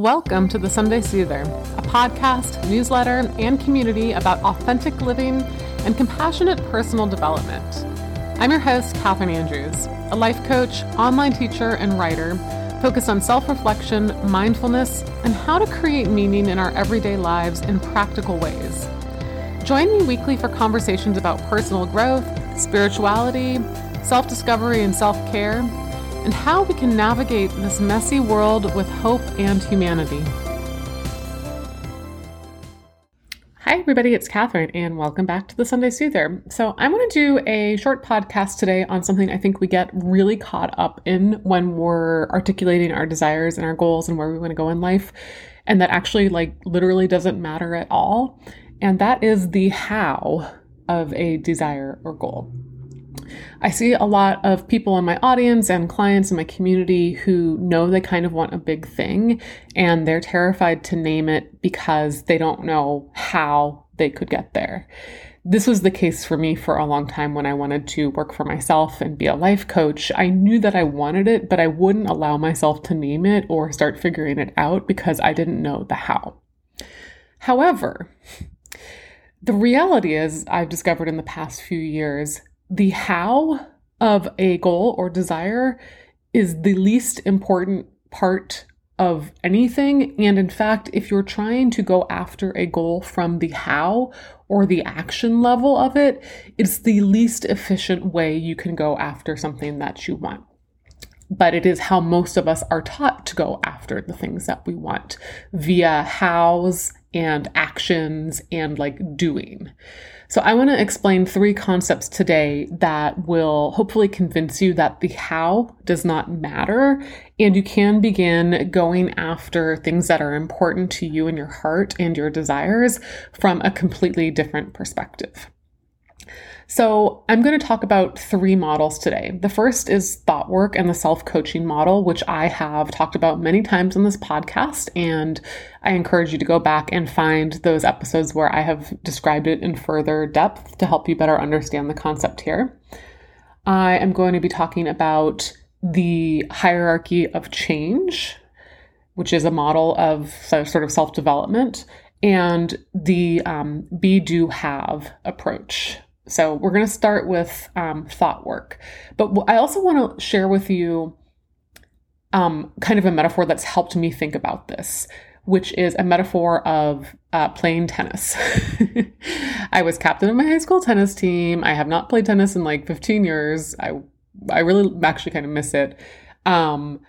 Welcome to the Sunday Soother, a podcast, newsletter, and community about authentic living and compassionate personal development. I'm your host, Catherine Andrews, a life coach, online teacher, and writer focused on self reflection, mindfulness, and how to create meaning in our everyday lives in practical ways. Join me weekly for conversations about personal growth, spirituality, self discovery, and self care and how we can navigate this messy world with hope and humanity. Hi, everybody, it's Catherine, and welcome back to the Sunday Soother. So, I'm going to do a short podcast today on something I think we get really caught up in when we're articulating our desires and our goals and where we want to go in life, and that actually, like, literally doesn't matter at all. And that is the how of a desire or goal. I see a lot of people in my audience and clients in my community who know they kind of want a big thing and they're terrified to name it because they don't know how they could get there. This was the case for me for a long time when I wanted to work for myself and be a life coach. I knew that I wanted it, but I wouldn't allow myself to name it or start figuring it out because I didn't know the how. However, the reality is, I've discovered in the past few years the how of a goal or desire is the least important part of anything. And in fact, if you're trying to go after a goal from the how or the action level of it, it's the least efficient way you can go after something that you want. But it is how most of us are taught to go after the things that we want via hows and actions and like doing. So, I want to explain three concepts today that will hopefully convince you that the how does not matter and you can begin going after things that are important to you and your heart and your desires from a completely different perspective. So, I'm going to talk about three models today. The first is thought work and the self coaching model, which I have talked about many times in this podcast. And I encourage you to go back and find those episodes where I have described it in further depth to help you better understand the concept here. I am going to be talking about the hierarchy of change, which is a model of sort of self development, and the um, be, do, have approach so we're going to start with um, thought work. But I also want to share with you um, kind of a metaphor that's helped me think about this, which is a metaphor of uh, playing tennis. I was captain of my high school tennis team. I have not played tennis in like 15 years. I I really actually kind of miss it. Um,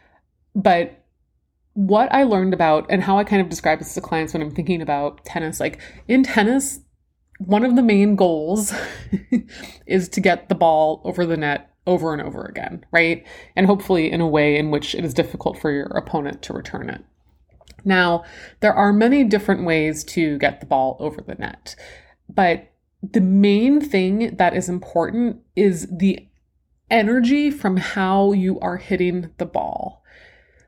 but what I learned about and how I kind of describe this to clients when I'm thinking about tennis, like in tennis, one of the main goals is to get the ball over the net over and over again, right? And hopefully in a way in which it is difficult for your opponent to return it. Now, there are many different ways to get the ball over the net, but the main thing that is important is the energy from how you are hitting the ball.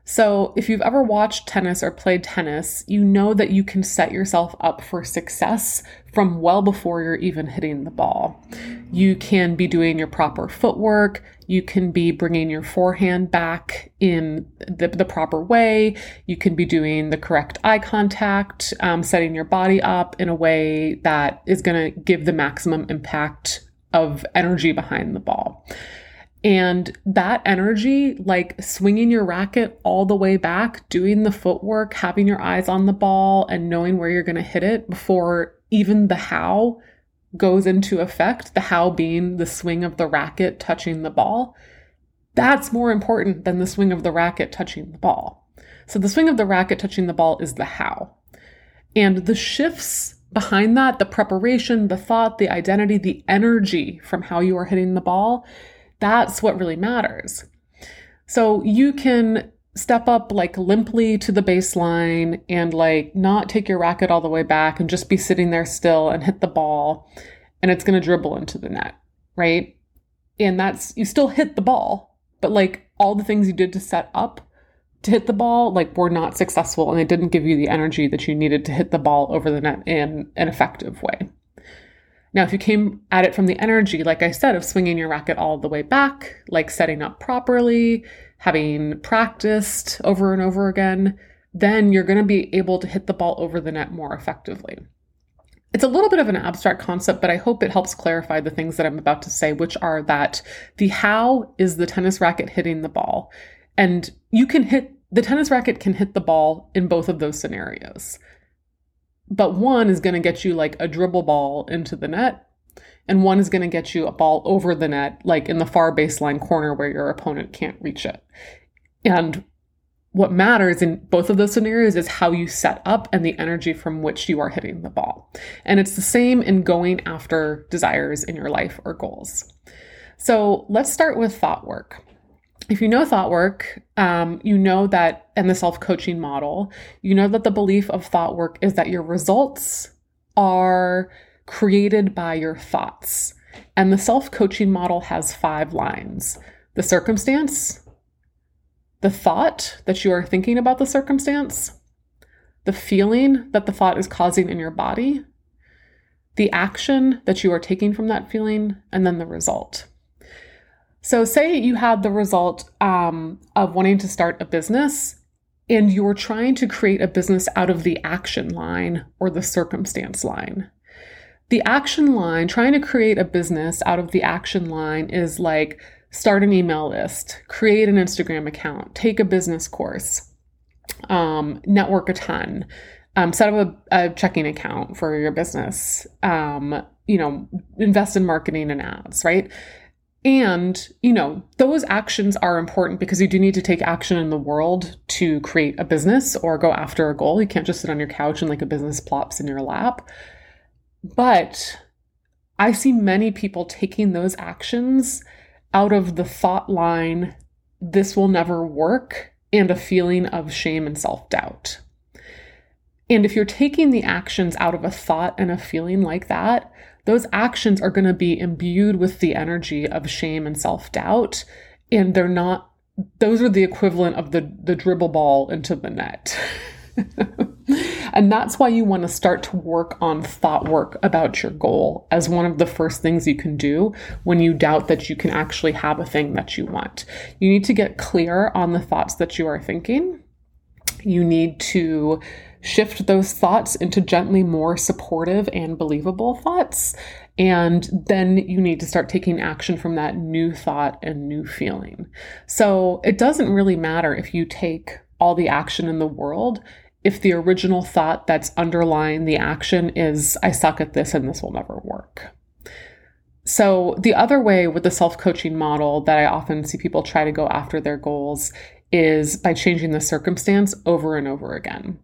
So, if you've ever watched tennis or played tennis, you know that you can set yourself up for success from well before you're even hitting the ball. You can be doing your proper footwork, you can be bringing your forehand back in the, the proper way, you can be doing the correct eye contact, um, setting your body up in a way that is going to give the maximum impact of energy behind the ball. And that energy, like swinging your racket all the way back, doing the footwork, having your eyes on the ball, and knowing where you're going to hit it before even the how goes into effect, the how being the swing of the racket touching the ball, that's more important than the swing of the racket touching the ball. So the swing of the racket touching the ball is the how. And the shifts behind that, the preparation, the thought, the identity, the energy from how you are hitting the ball, that's what really matters. So you can step up like limply to the baseline and like not take your racket all the way back and just be sitting there still and hit the ball and it's going to dribble into the net, right? And that's you still hit the ball, but like all the things you did to set up to hit the ball like were not successful and they didn't give you the energy that you needed to hit the ball over the net in an effective way. Now, if you came at it from the energy, like I said, of swinging your racket all the way back, like setting up properly, having practiced over and over again, then you're going to be able to hit the ball over the net more effectively. It's a little bit of an abstract concept, but I hope it helps clarify the things that I'm about to say, which are that the how is the tennis racket hitting the ball. And you can hit the tennis racket can hit the ball in both of those scenarios. But one is going to get you like a dribble ball into the net, and one is going to get you a ball over the net, like in the far baseline corner where your opponent can't reach it. And what matters in both of those scenarios is how you set up and the energy from which you are hitting the ball. And it's the same in going after desires in your life or goals. So let's start with thought work if you know thought work, um, you know that, and the self coaching model, you know that the belief of thought work is that your results are created by your thoughts. And the self coaching model has five lines the circumstance, the thought that you are thinking about the circumstance, the feeling that the thought is causing in your body, the action that you are taking from that feeling, and then the result. So, say you had the result um, of wanting to start a business and you're trying to create a business out of the action line or the circumstance line. The action line, trying to create a business out of the action line is like start an email list, create an Instagram account, take a business course, um, network a ton, um, set up a, a, checking account for your business, um, you know, invest in marketing and ads, right? And, you know, those actions are important because you do need to take action in the world to create a business or go after a goal. You can't just sit on your couch and like a business plops in your lap. But I see many people taking those actions out of the thought line, this will never work, and a feeling of shame and self doubt. And if you're taking the actions out of a thought and a feeling like that, those actions are going to be imbued with the energy of shame and self doubt. And they're not, those are the equivalent of the, the dribble ball into the net. and that's why you want to start to work on thought work about your goal as one of the first things you can do when you doubt that you can actually have a thing that you want. You need to get clear on the thoughts that you are thinking. You need to shift those thoughts into gently more supportive and believable thoughts. And then you need to start taking action from that new thought and new feeling. So it doesn't really matter if you take all the action in the world if the original thought that's underlying the action is, I suck at this and this will never work. So, the other way with the self coaching model that I often see people try to go after their goals is by changing the circumstance over and over again.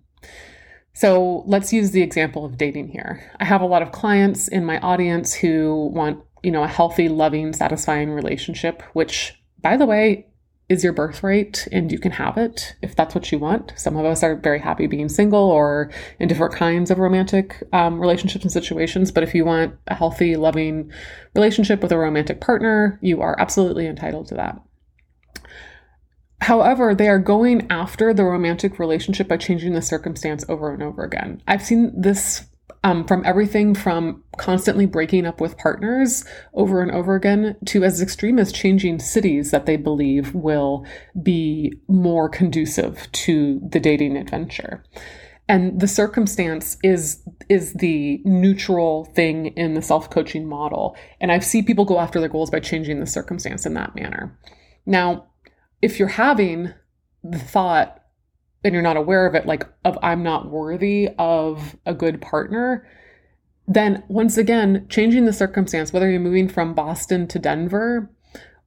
So let's use the example of dating here. I have a lot of clients in my audience who want, you know, a healthy, loving, satisfying relationship, which, by the way, is your birthright and you can have it if that's what you want. Some of us are very happy being single or in different kinds of romantic um, relationships and situations. But if you want a healthy, loving relationship with a romantic partner, you are absolutely entitled to that. However, they are going after the romantic relationship by changing the circumstance over and over again. I've seen this um, from everything from constantly breaking up with partners over and over again to as extreme as changing cities that they believe will be more conducive to the dating adventure. And the circumstance is is the neutral thing in the self-coaching model. And I see people go after their goals by changing the circumstance in that manner. Now, if you're having the thought and you're not aware of it, like of I'm not worthy of a good partner, then once again, changing the circumstance, whether you're moving from Boston to Denver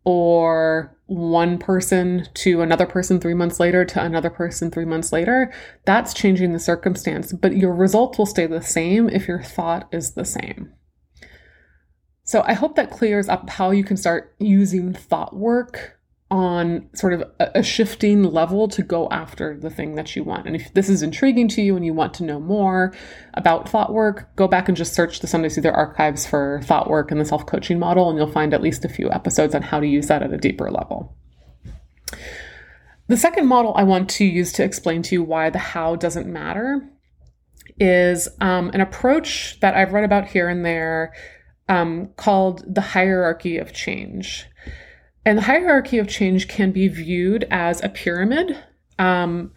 or one person to another person three months later to another person three months later, that's changing the circumstance. But your result will stay the same if your thought is the same. So I hope that clears up how you can start using thought work on sort of a, a, shifting level to go after the thing that you want. And if this is intriguing to you and you want to know more about thought work, go back and just search the Sunday Soother archives for thought work and the self coaching model, and you'll find at least a few episodes on how to use that at a deeper level. The second model I want to use to explain to you why the how doesn't matter is um, an approach that I've read about here and there um, called the hierarchy of change. And the hierarchy of change can be viewed as a pyramid. Um,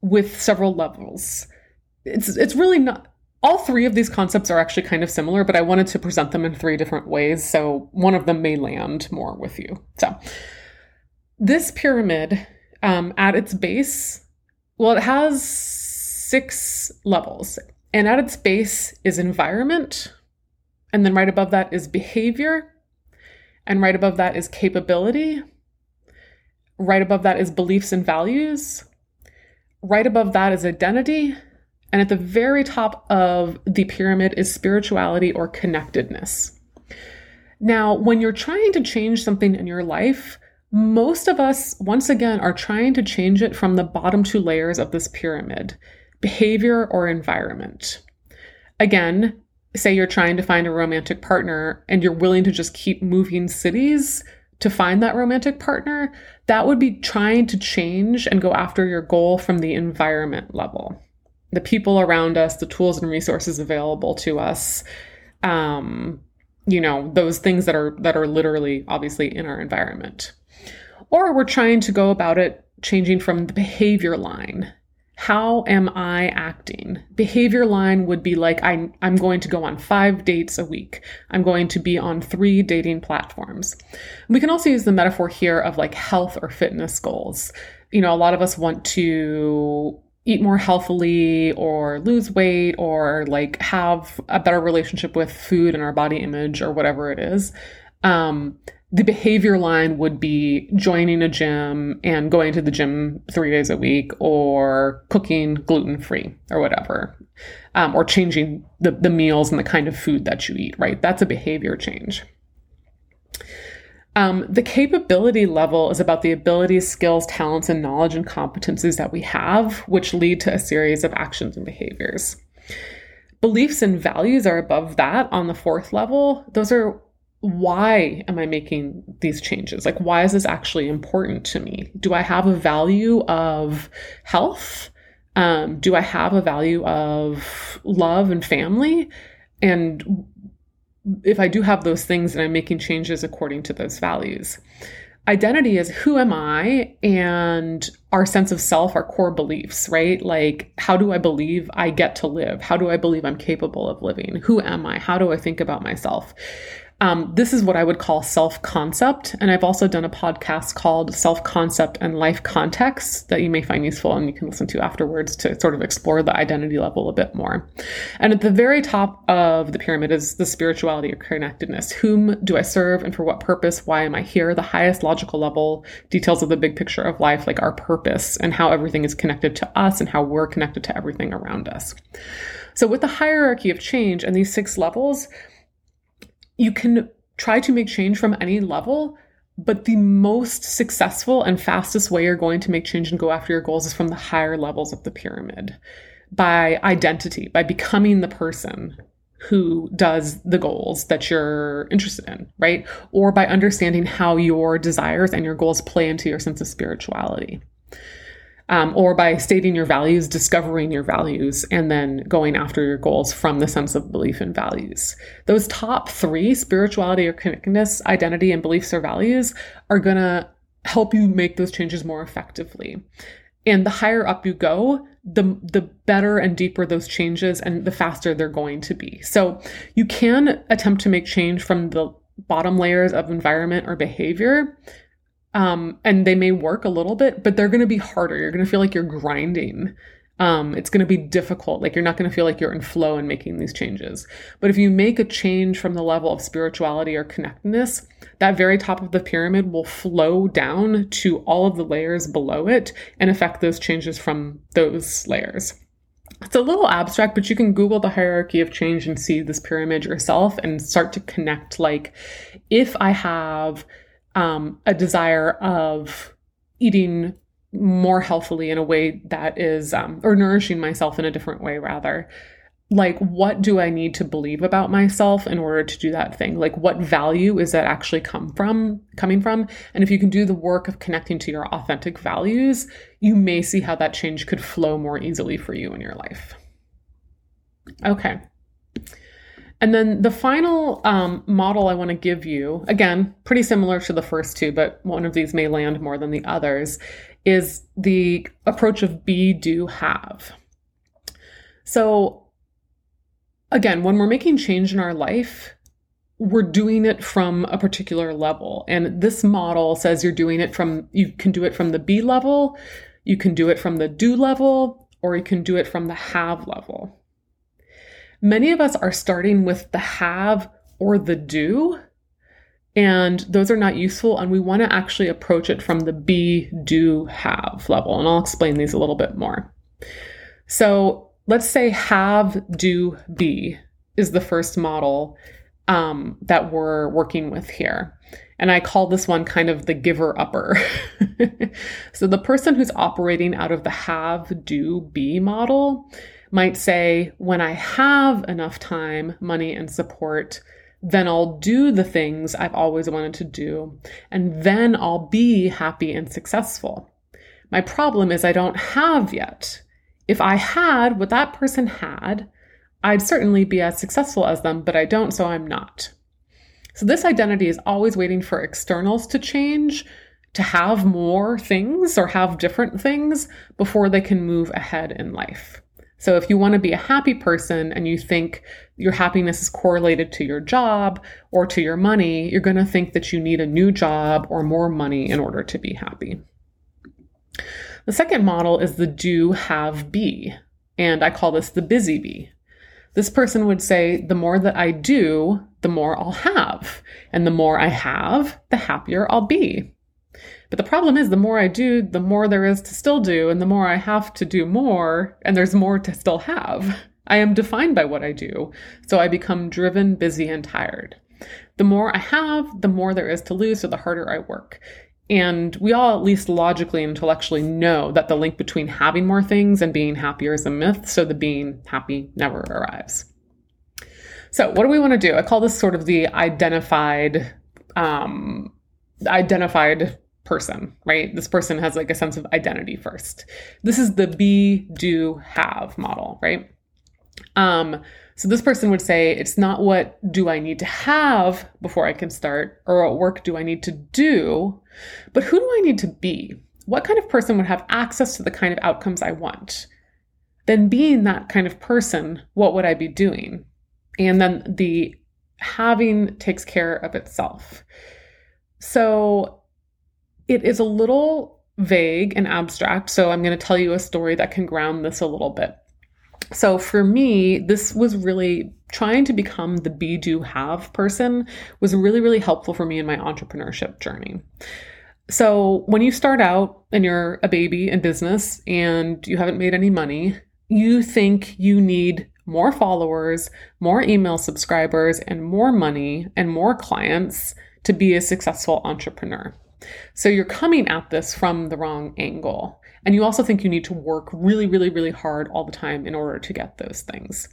with several levels. It's it's really not all three of these concepts are actually kind of similar, but I wanted to present them in three different ways, so one of them may land more with you. So, this pyramid um, at its base, well, it has six levels, and at its base is environment, and then right above that is behavior, and right above that is capability, right above that is beliefs and values, right above that is identity and at the very top of the pyramid is spirituality or connectedness. Now, when you're trying to change something in your life, most of us, once again, are trying to change it from the bottom two layers of this pyramid behavior or environment. Again, say you're trying to find a romantic partner and you're willing to just keep moving cities to find that romantic partner, that would be trying to change and go after your goal from the environment level the people around us, the tools and resources available to us, um, you know, those things that are that are literally obviously in our environment. Or we're trying to go about it changing from the behavior line. How am I acting? Behavior line would be like I, I'm going to go on five dates a week. I'm going to be on three dating platforms. We can also use the metaphor here of like health or fitness goals. You know, a lot of us want to eat more healthily or lose weight or like have a better relationship with food and our body image or whatever it is. Um, the behavior line would be joining a gym and going to the gym three days a week or cooking gluten free or whatever, um, or changing the, the meals and the kind of food that you eat, right? That's a behavior change. Um, the capability level is about the abilities, skills, talents, and knowledge and competencies that we have, which lead to a series of actions and behaviors. Beliefs and values are above that on the fourth level. Those are why am I making these changes? Like, why is this actually important to me? Do I have a value of health? Um, do I have a value of love and family? And if I do have those things and I'm making changes according to those values. Identity is who am I and our sense of self, our core beliefs, right? Like, how do I believe I get to live? How do I believe I'm capable of living? Who am I? How do I think about myself? Um, this is what I would call self concept. And I've also done a podcast called Self Concept and Life Context that you may find useful and you can listen to afterwards to sort of explore the identity level a bit more. And at the very top of the pyramid is the spirituality or connectedness. Whom do I serve and for what purpose? Why am I here? The highest logical level details of the big picture of life, like our purpose and how everything is connected to us and how we're connected to everything around us. So, with the hierarchy of change and these six levels, you can try to make change from any level, but the most successful and fastest way you're going to make change and go after your goals is from the higher levels of the pyramid by identity, by becoming the person who does the goals that you're interested in, right? Or by understanding how your desires and your goals play into your sense of spirituality um, or by stating your values, discovering your values, and then going after your goals from the sense of belief and values. Those top three spirituality or connectedness, identity, and beliefs or values are going to help you make those changes more effectively. And the higher up you go, the the better and deeper those changes and the faster they're going to be. So you can attempt to make change from the bottom layers of environment or behavior um, and they may work a little bit, but they're going to be harder. You're going to feel like you're grinding. Um, it's going to be difficult. Like you're not going to feel like you're in flow and making these changes. But if you make a change from the level of spirituality or connectedness, that very top of the pyramid will flow down to all of the layers below it and affect those changes from those layers. It's a little abstract, but you can Google the hierarchy of change and see this pyramid yourself and start to connect. Like, if I have um, a desire of eating more healthily in a way that is, um, or nourishing myself in a different way, rather. Like, what do I need to believe about myself in order to do that thing? Like, what value is that actually come from, coming from? And if you can do the work of connecting to your authentic values, you may see how that change could flow more easily for you in your life. Okay. And then the final um, model I want to give you, again, pretty similar to the first two, but one of these may land more than the others, is the approach of be, do, have. So, again, when we're making change in our life, we're doing it from a particular level. And this model says you're doing it from, you can do it from the be level, you can do it from the do level, or you can do it from the have level. Many of us are starting with the have or the do, and those are not useful. And we want to actually approach it from the be, do, have level. And I'll explain these a little bit more. So let's say have, do, be is the first model um, that we're working with here. And I call this one kind of the giver upper. so the person who's operating out of the have, do, be model might say, when I have enough time, money, and support, then I'll do the things I've always wanted to do, and then I'll be happy and successful. My problem is I don't have yet. If I had what that person had, I'd certainly be as successful as them, but I don't, so I'm not. So this identity is always waiting for externals to change, to have more things or have different things before they can move ahead in life. So if you want to be a happy person and you think your happiness is correlated to your job or to your money, you're going to think that you need a new job or more money in order to be happy. The second model is the do have be, and I call this the busy bee. This person would say, the more that I do, the more I'll have. And the more I have, the happier I'll be. But the problem is, the more I do, the more there is to still do, and the more I have to do more, and there's more to still have. I am defined by what I do, so I become driven, busy, and tired. The more I have, the more there is to lose, so the harder I work. And we all, at least logically and intellectually, know that the link between having more things and being happier is a myth, so the being happy never arrives. So, what do we want to do? I call this sort of the identified, um, identified person, right? This person has like a sense of identity first. This is the be, do, have model, right? Um, so this person would say, it's not what do I need to have before I can start, or what work do I need to do, but who do I need to be? What kind of person would have access to the kind of outcomes I want? Then, being that kind of person, what would I be doing? And then the having takes care of itself. So it is a little vague and abstract. So I'm going to tell you a story that can ground this a little bit. So for me, this was really trying to become the be do have person was really, really helpful for me in my entrepreneurship journey. So when you start out and you're a baby in business and you haven't made any money, you think you need more followers, more email subscribers, and more money and more clients to be a successful entrepreneur. So you're coming at this from the wrong angle. And you also think you need to work really, really, really hard all the time in order to get those things.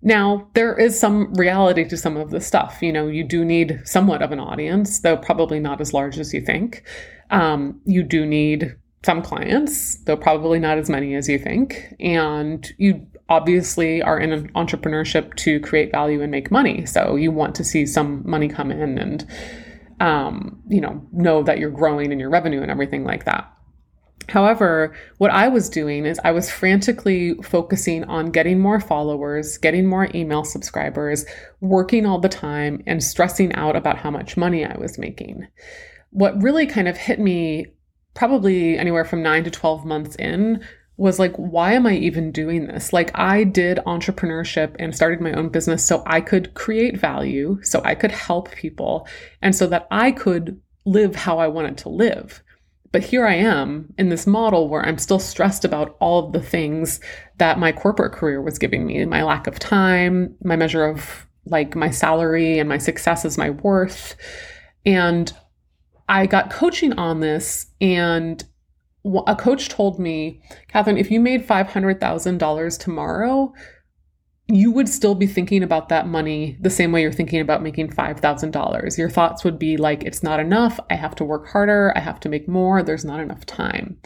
Now, there is some reality to some of this stuff. You know, you do need somewhat of an audience, though probably not as large as you think. Um, you do need some clients, though probably not as many as you think. And you obviously are in an entrepreneurship to create value and make money. So you want to see some money come in and, um, you know, know that you're growing in your revenue and everything like that. However, what I was doing is I was frantically focusing on getting more followers, getting more email subscribers, working all the time, and stressing out about how much money I was making. What really kind of hit me probably anywhere from nine to 12 months in was like, why am I even doing this? Like, I did entrepreneurship and started my own business so I could create value, so I could help people, and so that I could live how I wanted to live. But here I am in this model where I'm still stressed about all of the things that my corporate career was giving me my lack of time, my measure of like my salary and my success as my worth. And I got coaching on this, and a coach told me, Catherine, if you made $500,000 tomorrow, you would still be thinking about that money the same way you're thinking about making $5,000. Your thoughts would be like, it's not enough. I have to work harder. I have to make more. There's not enough time.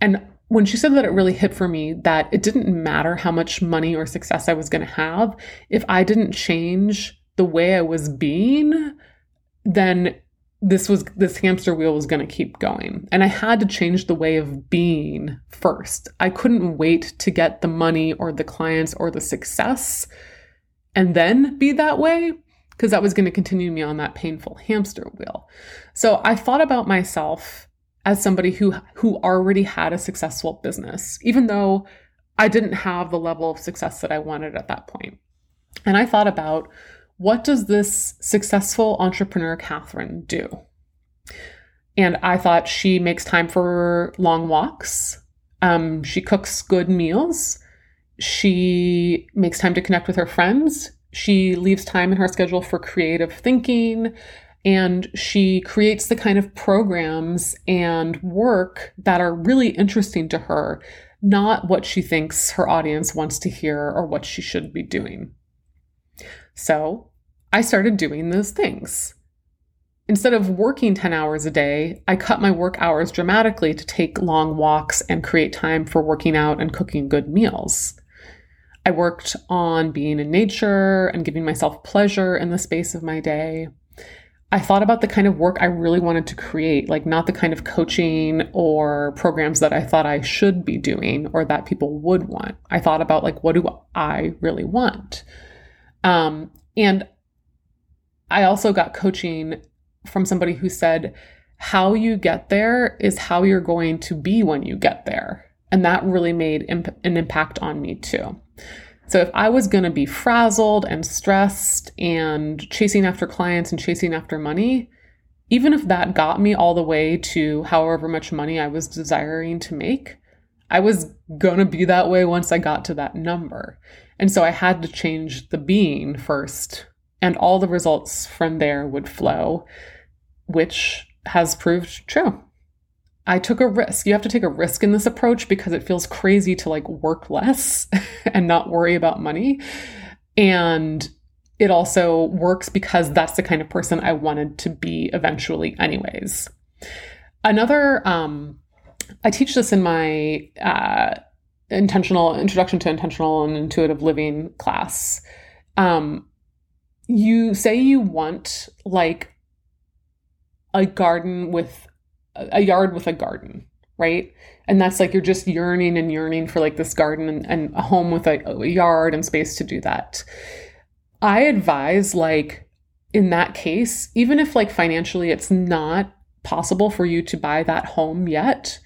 And when she said that, it really hit for me that it didn't matter how much money or success I was going to have. If I didn't change the way I was being, then this was this hamster wheel was going to keep going. And i had to change the way of being first. I couldn't wait to get the money or the clients or the success and then be that way because that was going to continue me on that painful hamster wheel. So i thought about myself as somebody who who already had a successful business even though i didn't have the level of success that i wanted at that point. And i thought about what does this successful entrepreneur, Catherine, do? And I thought she makes time for long walks. Um, she cooks good meals. She makes time to connect with her friends. She leaves time in her schedule for creative thinking. And she creates the kind of programs and work that are really interesting to her, not what she thinks her audience wants to hear or what she should be doing. So I started doing those things. Instead of working 10 hours a day, I cut my work hours dramatically to take long walks and create time for working out and cooking good meals. I worked on being in nature and giving myself pleasure in the space of my day. I thought about the kind of work I really wanted to create, like not the kind of coaching or programs that I thought I should be doing or that people would want. I thought about like what do I really want? Um, and I also got coaching from somebody who said, how you get there is how you're going to be when you get there. And that really made imp- an impact on me too. So if I was going to be frazzled and stressed and chasing after clients and chasing after money, even if that got me all the way to however much money I was desiring to make, I was going to be that way once I got to that number. And so I had to change the being first and all the results from there would flow, which has proved true. I took a risk. You have to take a risk in this approach because it feels crazy to like work less and not worry about money. And it also works because that's the kind of person I wanted to be eventually, anyways. Another, um, I teach this in my uh, intentional introduction to intentional and intuitive living class. Um, you say you want like a garden with a yard with a garden, right? And that's like you're just yearning and yearning for like this garden and, and a home with a, a yard and space to do that. I advise like in that case, even if like financially it's not possible for you to buy that home yet,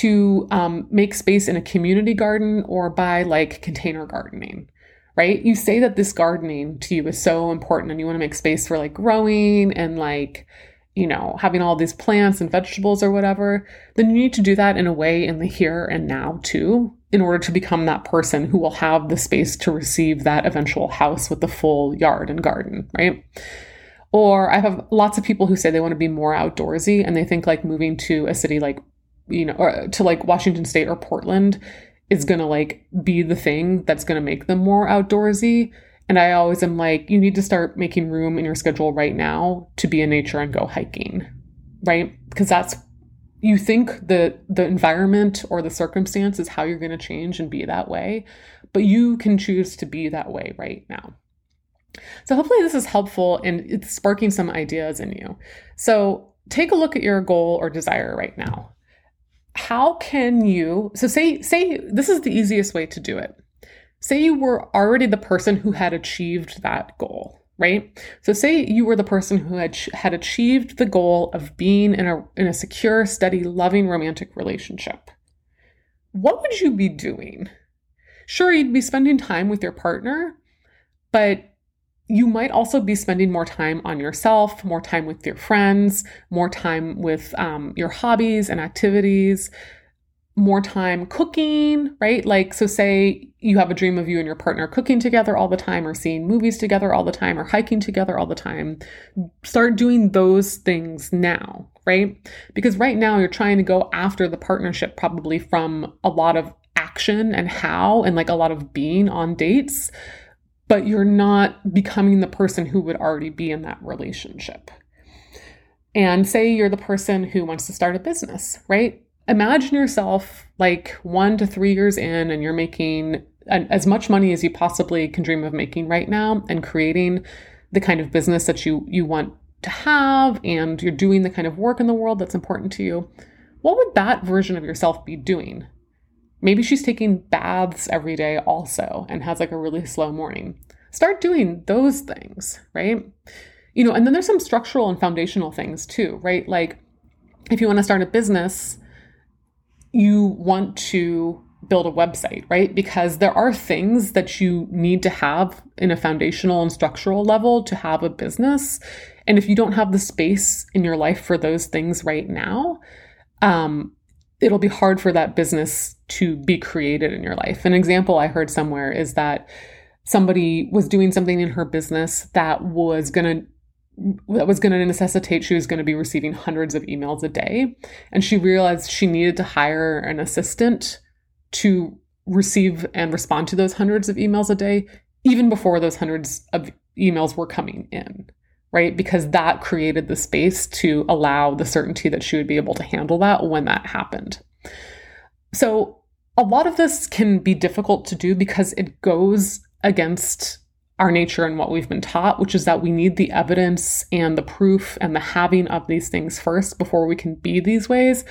to um, make space in a community garden or buy like container gardening right? You say that this gardening to you is so important and you want to make space for like growing and like, you know, having all these plants and vegetables or whatever, then you need to do that in a way in the here and now too, in order to become that person who will have the space to receive that eventual house with the full yard and garden, right? Or I have lots of people who say they want to be more outdoorsy and they think like moving to a city like, you know, or to like Washington State or Portland is mm-hmm. going to like be the thing that's going to make them more outdoorsy. And I always am like, you need to start making room in your schedule right now to be in nature and go hiking, right? Because that's you think the the environment or the circumstance is how you're going to change and be that way, but you can choose to be that way right now. So hopefully this is helpful and it's sparking some ideas in you. So take a look at your goal or desire right now how can you so say say this is the easiest way to do it. Say you were already the person who had achieved that goal right? So say you were the person who had had achieved the goal of being in a in a secure steady loving romantic relationship. What would you be doing? Sure you'd be spending time with your partner but you might also be spending more time on yourself, more time with your friends, more time with um, your hobbies and activities, more time cooking, right? Like, so say you have a dream of you and your partner cooking together all the time, or seeing movies together all the time, or hiking together all the time. Start doing those things now, right? Because right now you're trying to go after the partnership probably from a lot of action and how and like a lot of being on dates but you're not becoming the person who would already be in that relationship. And say you're the person who wants to start a business, right? Imagine yourself like one to three years in and you're making as much money as you possibly can dream of making right now and creating the kind of business that you you want to have and you're doing the kind of work in the world that's important to you, what would that version of yourself be doing? Maybe she's taking baths every day also and has like a really slow morning. Start doing those things, right? You know, and then there's some structural and foundational things too, right? Like if you want to start a business, you want to build a website, right? Because there are things that you need to have in a foundational and structural level to have a business. And if you don't have the space in your life for those things right now, um, it'll be hard for that business to be created in your life. An example I heard somewhere is that somebody was doing something in her business that was going to that was going to necessitate she was going to be receiving hundreds of emails a day and she realized she needed to hire an assistant to receive and respond to those hundreds of emails a day, even before those hundreds of emails were coming in, right? Because that created the space to allow the certainty that she would be able to handle that when that happened. So, a lot of this can be difficult to do because it goes against our nature and what we've been taught, which is that we need the evidence and the proof and the having of these things first before we can be these ways.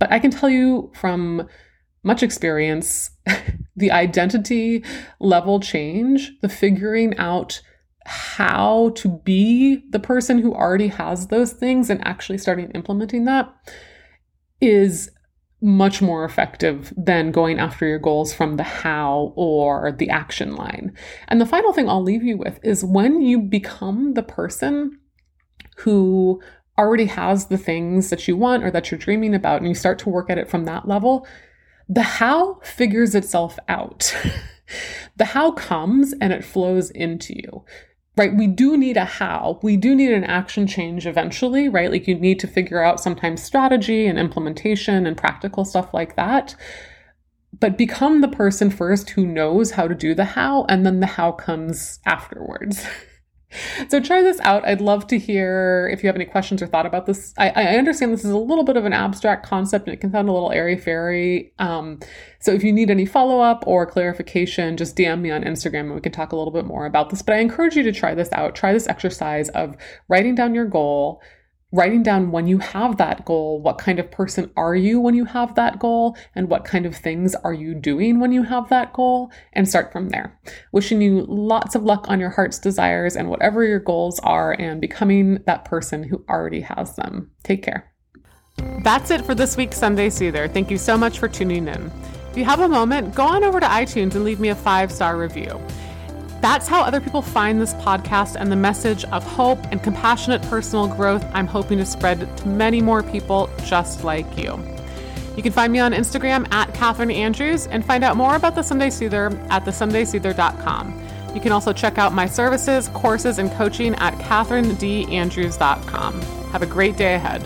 But I can tell you from much experience, the identity level change, the figuring out how to be the person who already has those things and actually starting implementing that is much more effective than going after your goals from the how or the action line. And the final thing I'll leave you with is when you become the person who already has the things that you want or that you're dreaming about and you start to work at it from that level, the how figures itself out. the how comes and it flows into you. Right? We do need a how. We do need an action change eventually, right? Like you need to figure out sometimes strategy and implementation and practical stuff like that. But become the person first who knows how to do the how, and then the how comes afterwards. So try this out. I'd love to hear if you have any questions or thought about this. I, I understand this is a little bit of an abstract concept and it can sound a little airy fairy. Um, so if you need any follow up or clarification, just DM me on Instagram and we can talk a little bit more about this. But I encourage you to try this out. Try this exercise of writing down your goal, writing down when you have that goal, what kind of person are you when you have that goal, and what kind of things are you doing when you have that goal, and start from there. Wishing you lots of luck on your heart's desires and whatever your goals are, and becoming that person who already has them. Take care. That's it for this week's Sunday Soother. Thank you so much for tuning in. If you have a moment, go on over to iTunes and leave me a five star review. That's how other people find this podcast and the message of hope and compassionate personal growth I'm hoping to spread to many more people just like you. You can find me on Instagram at Catherine Andrews and find out more about the Sunday Soother at thesundaysoother.com. You can also check out my services, courses, and coaching at catherinedandrews.com. Have a great day ahead.